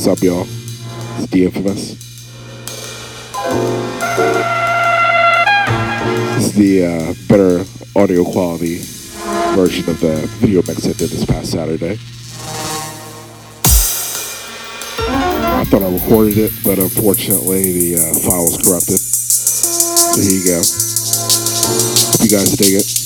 What's up, y'all? It's the infamous. This is the uh, better audio quality version of the video mix I did this past Saturday. I thought I recorded it, but unfortunately the uh, file was corrupted. So here you go. Hope you guys dig it.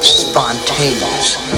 Spontaneous.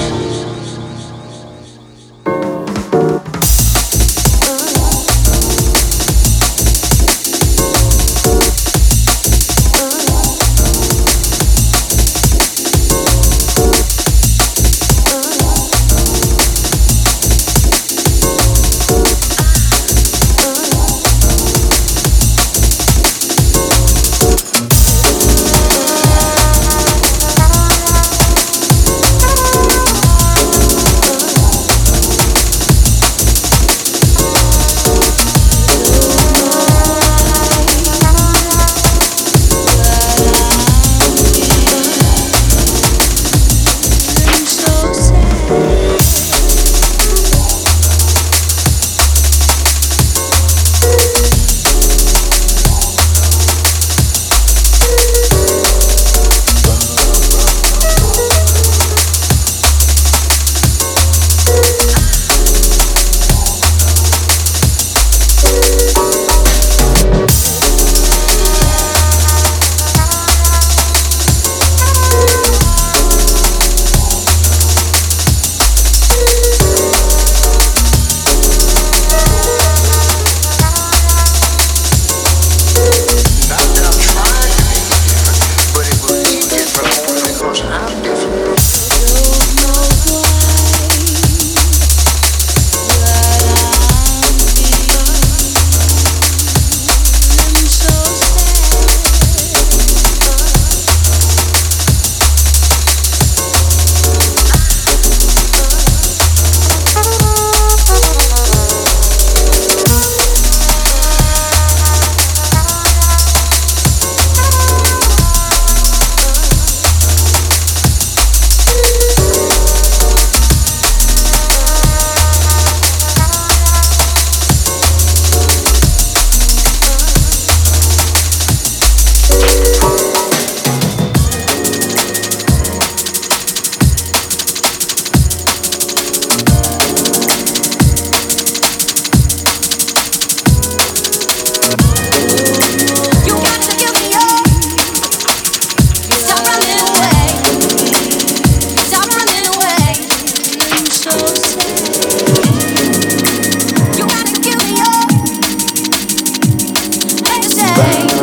rain.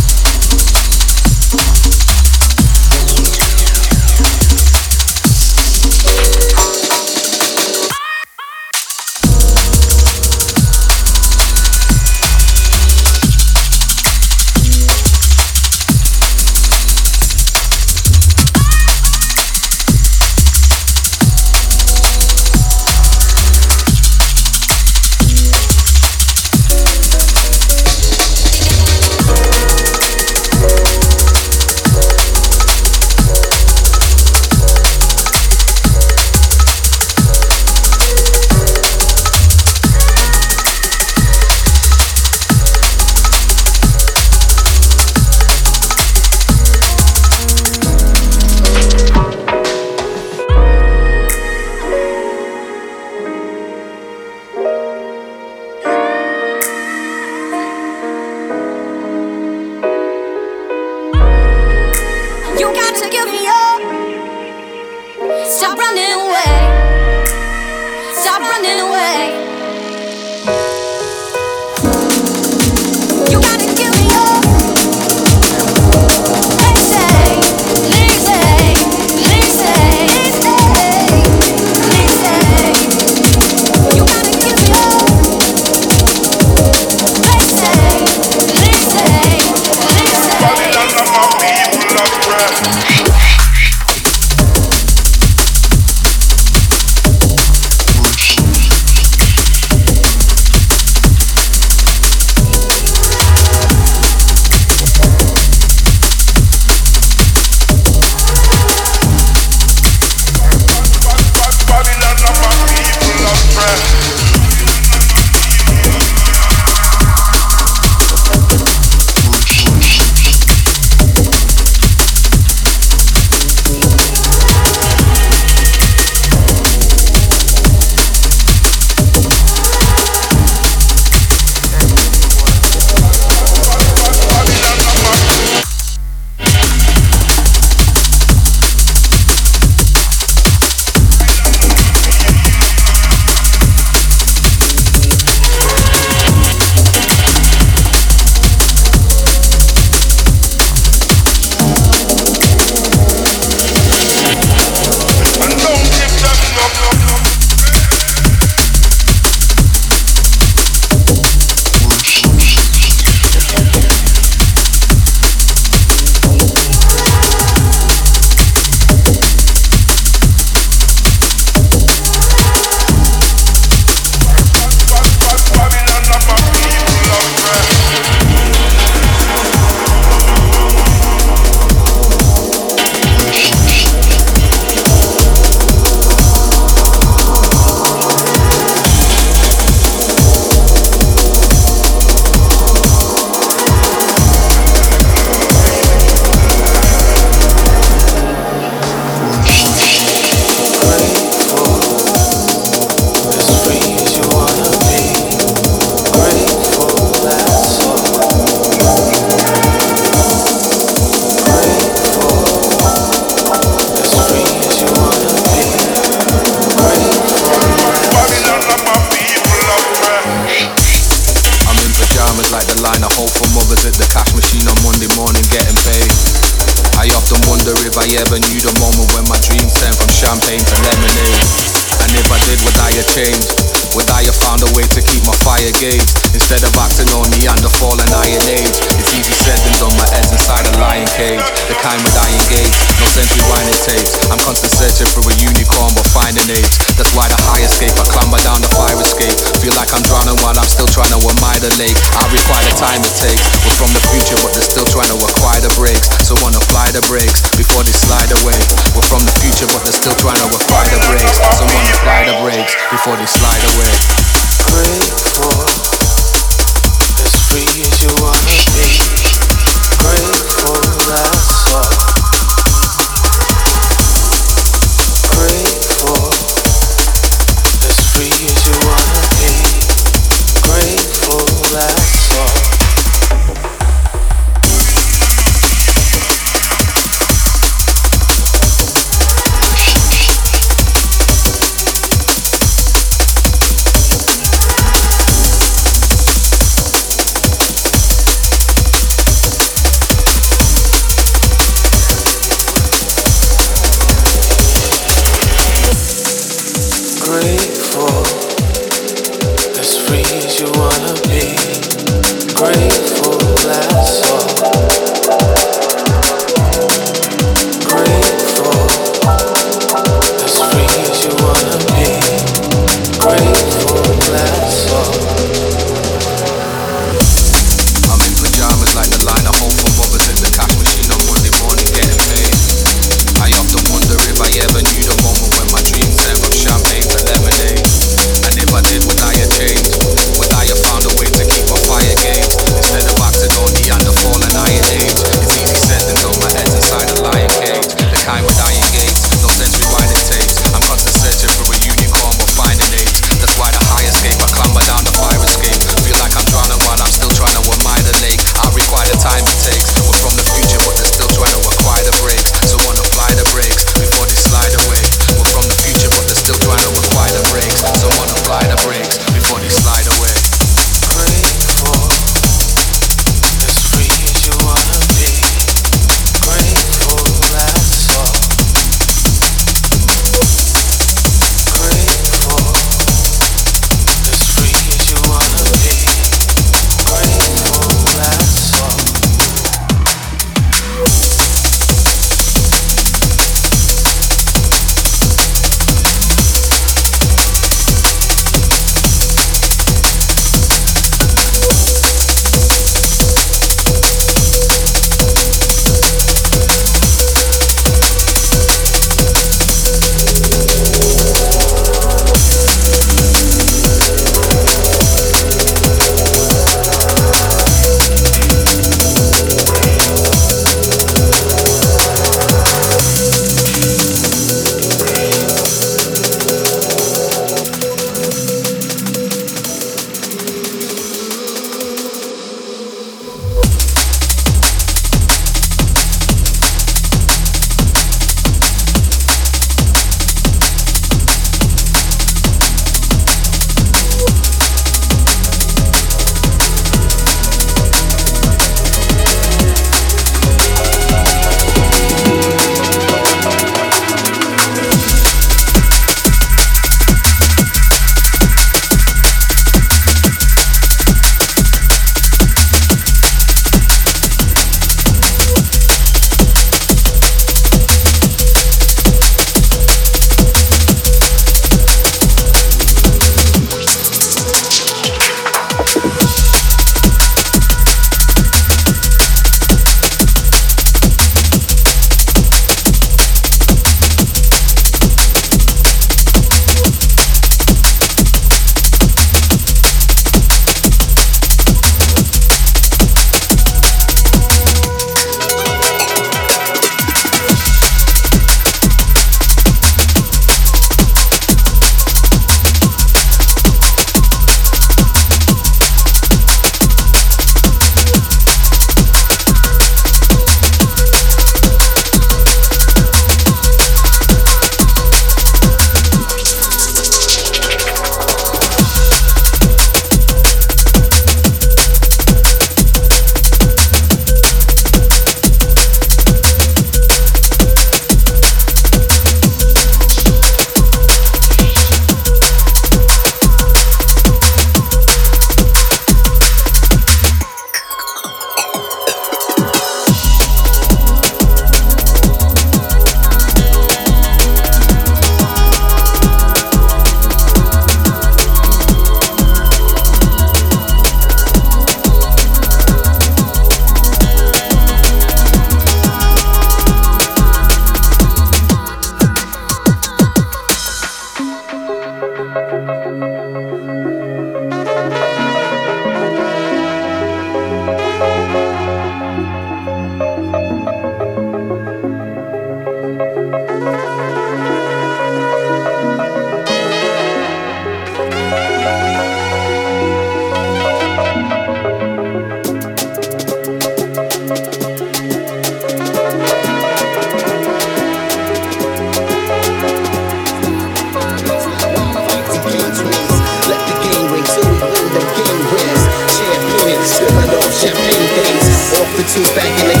The back in the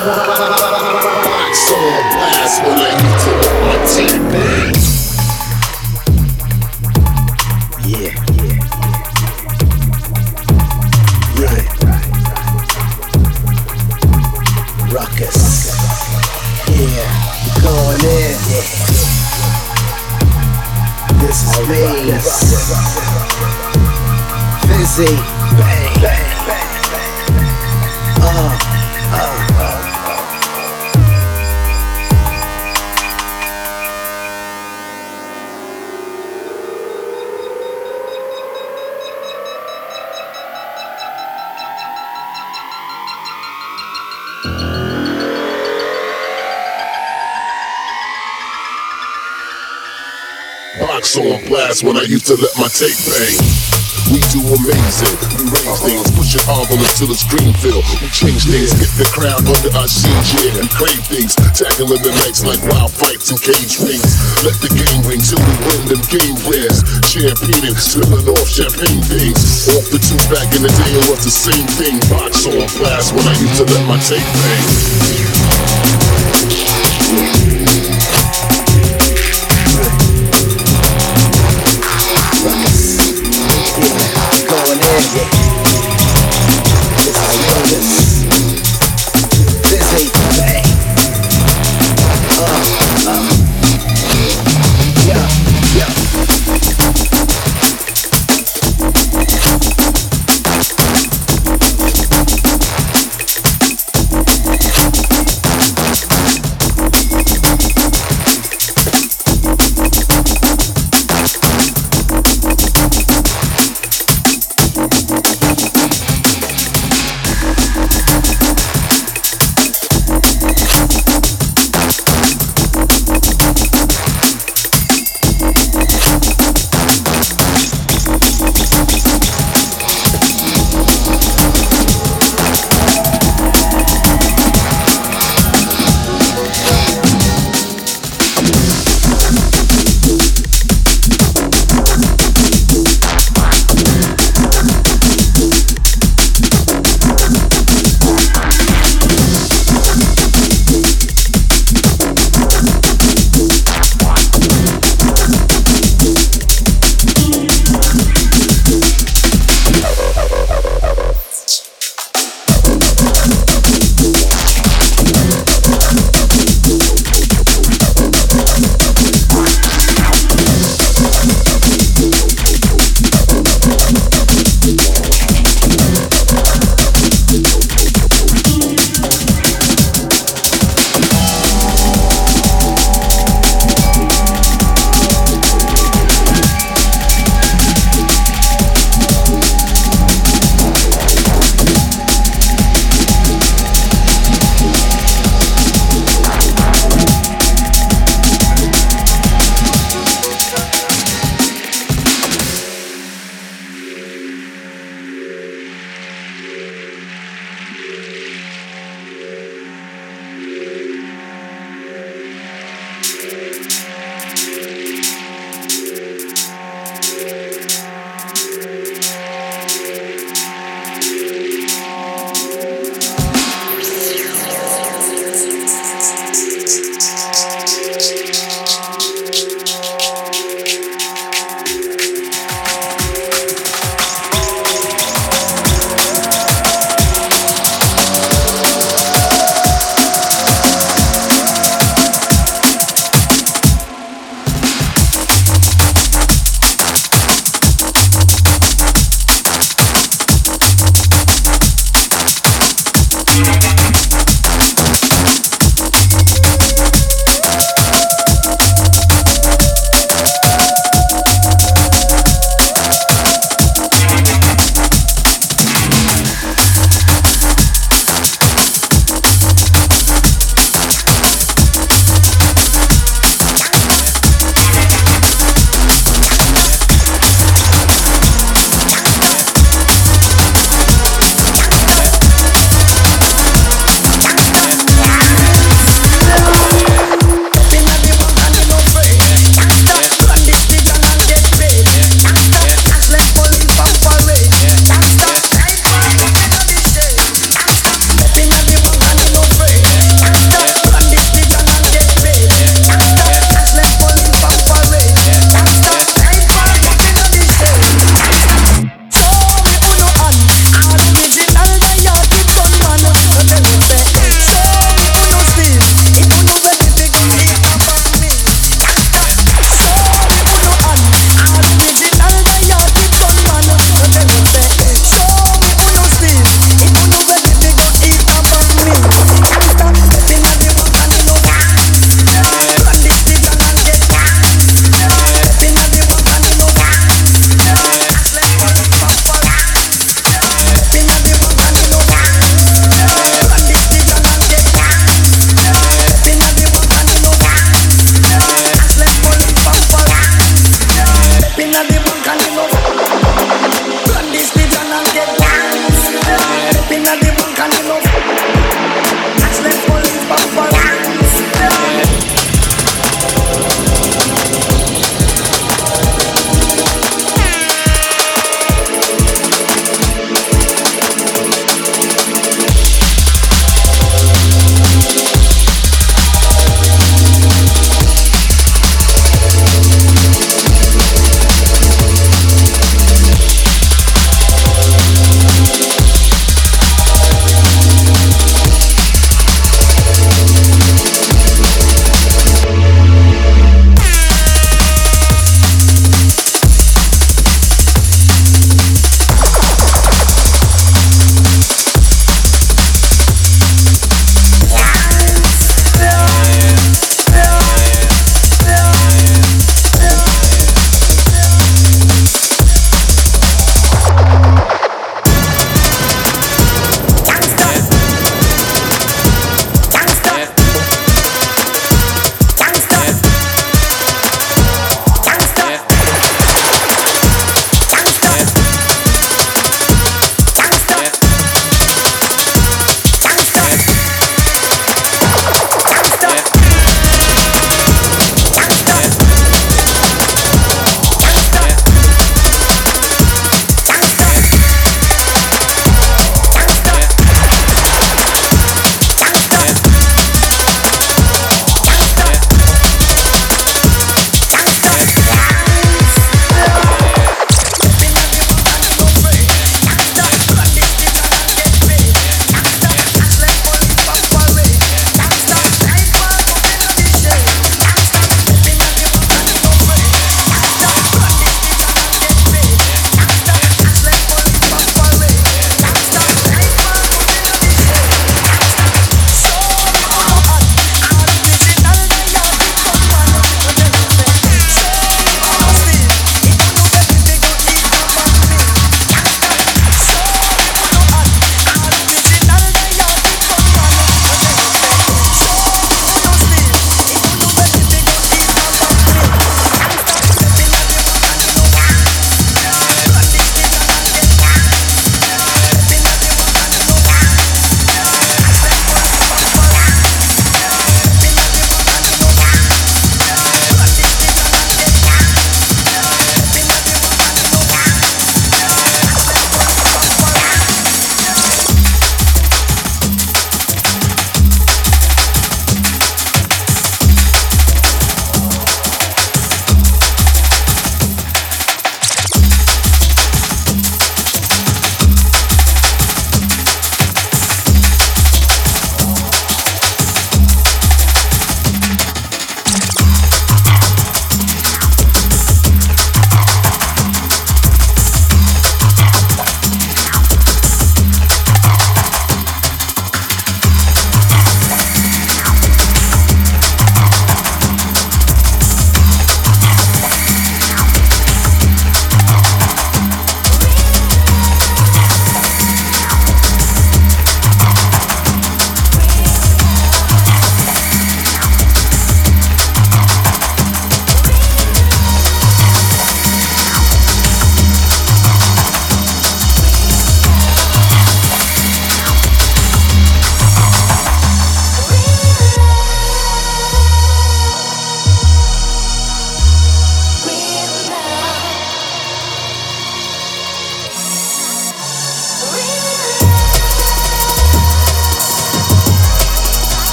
Wax blast to. Yeah. yeah. Ruckus. Yeah, going in. This is me. When I used to let my tape bang. We do amazing. We raise things, push your envelope till the screen fill. We change things, get the crowd under our seats, yeah, and crave things. Tackling the nights like wild fights and cage rings. Let the game ring till we win them game wares. Championing, spilling off champagne things. Off the two back in the day, it was the same thing. Box on blast when I used to let my tape bang.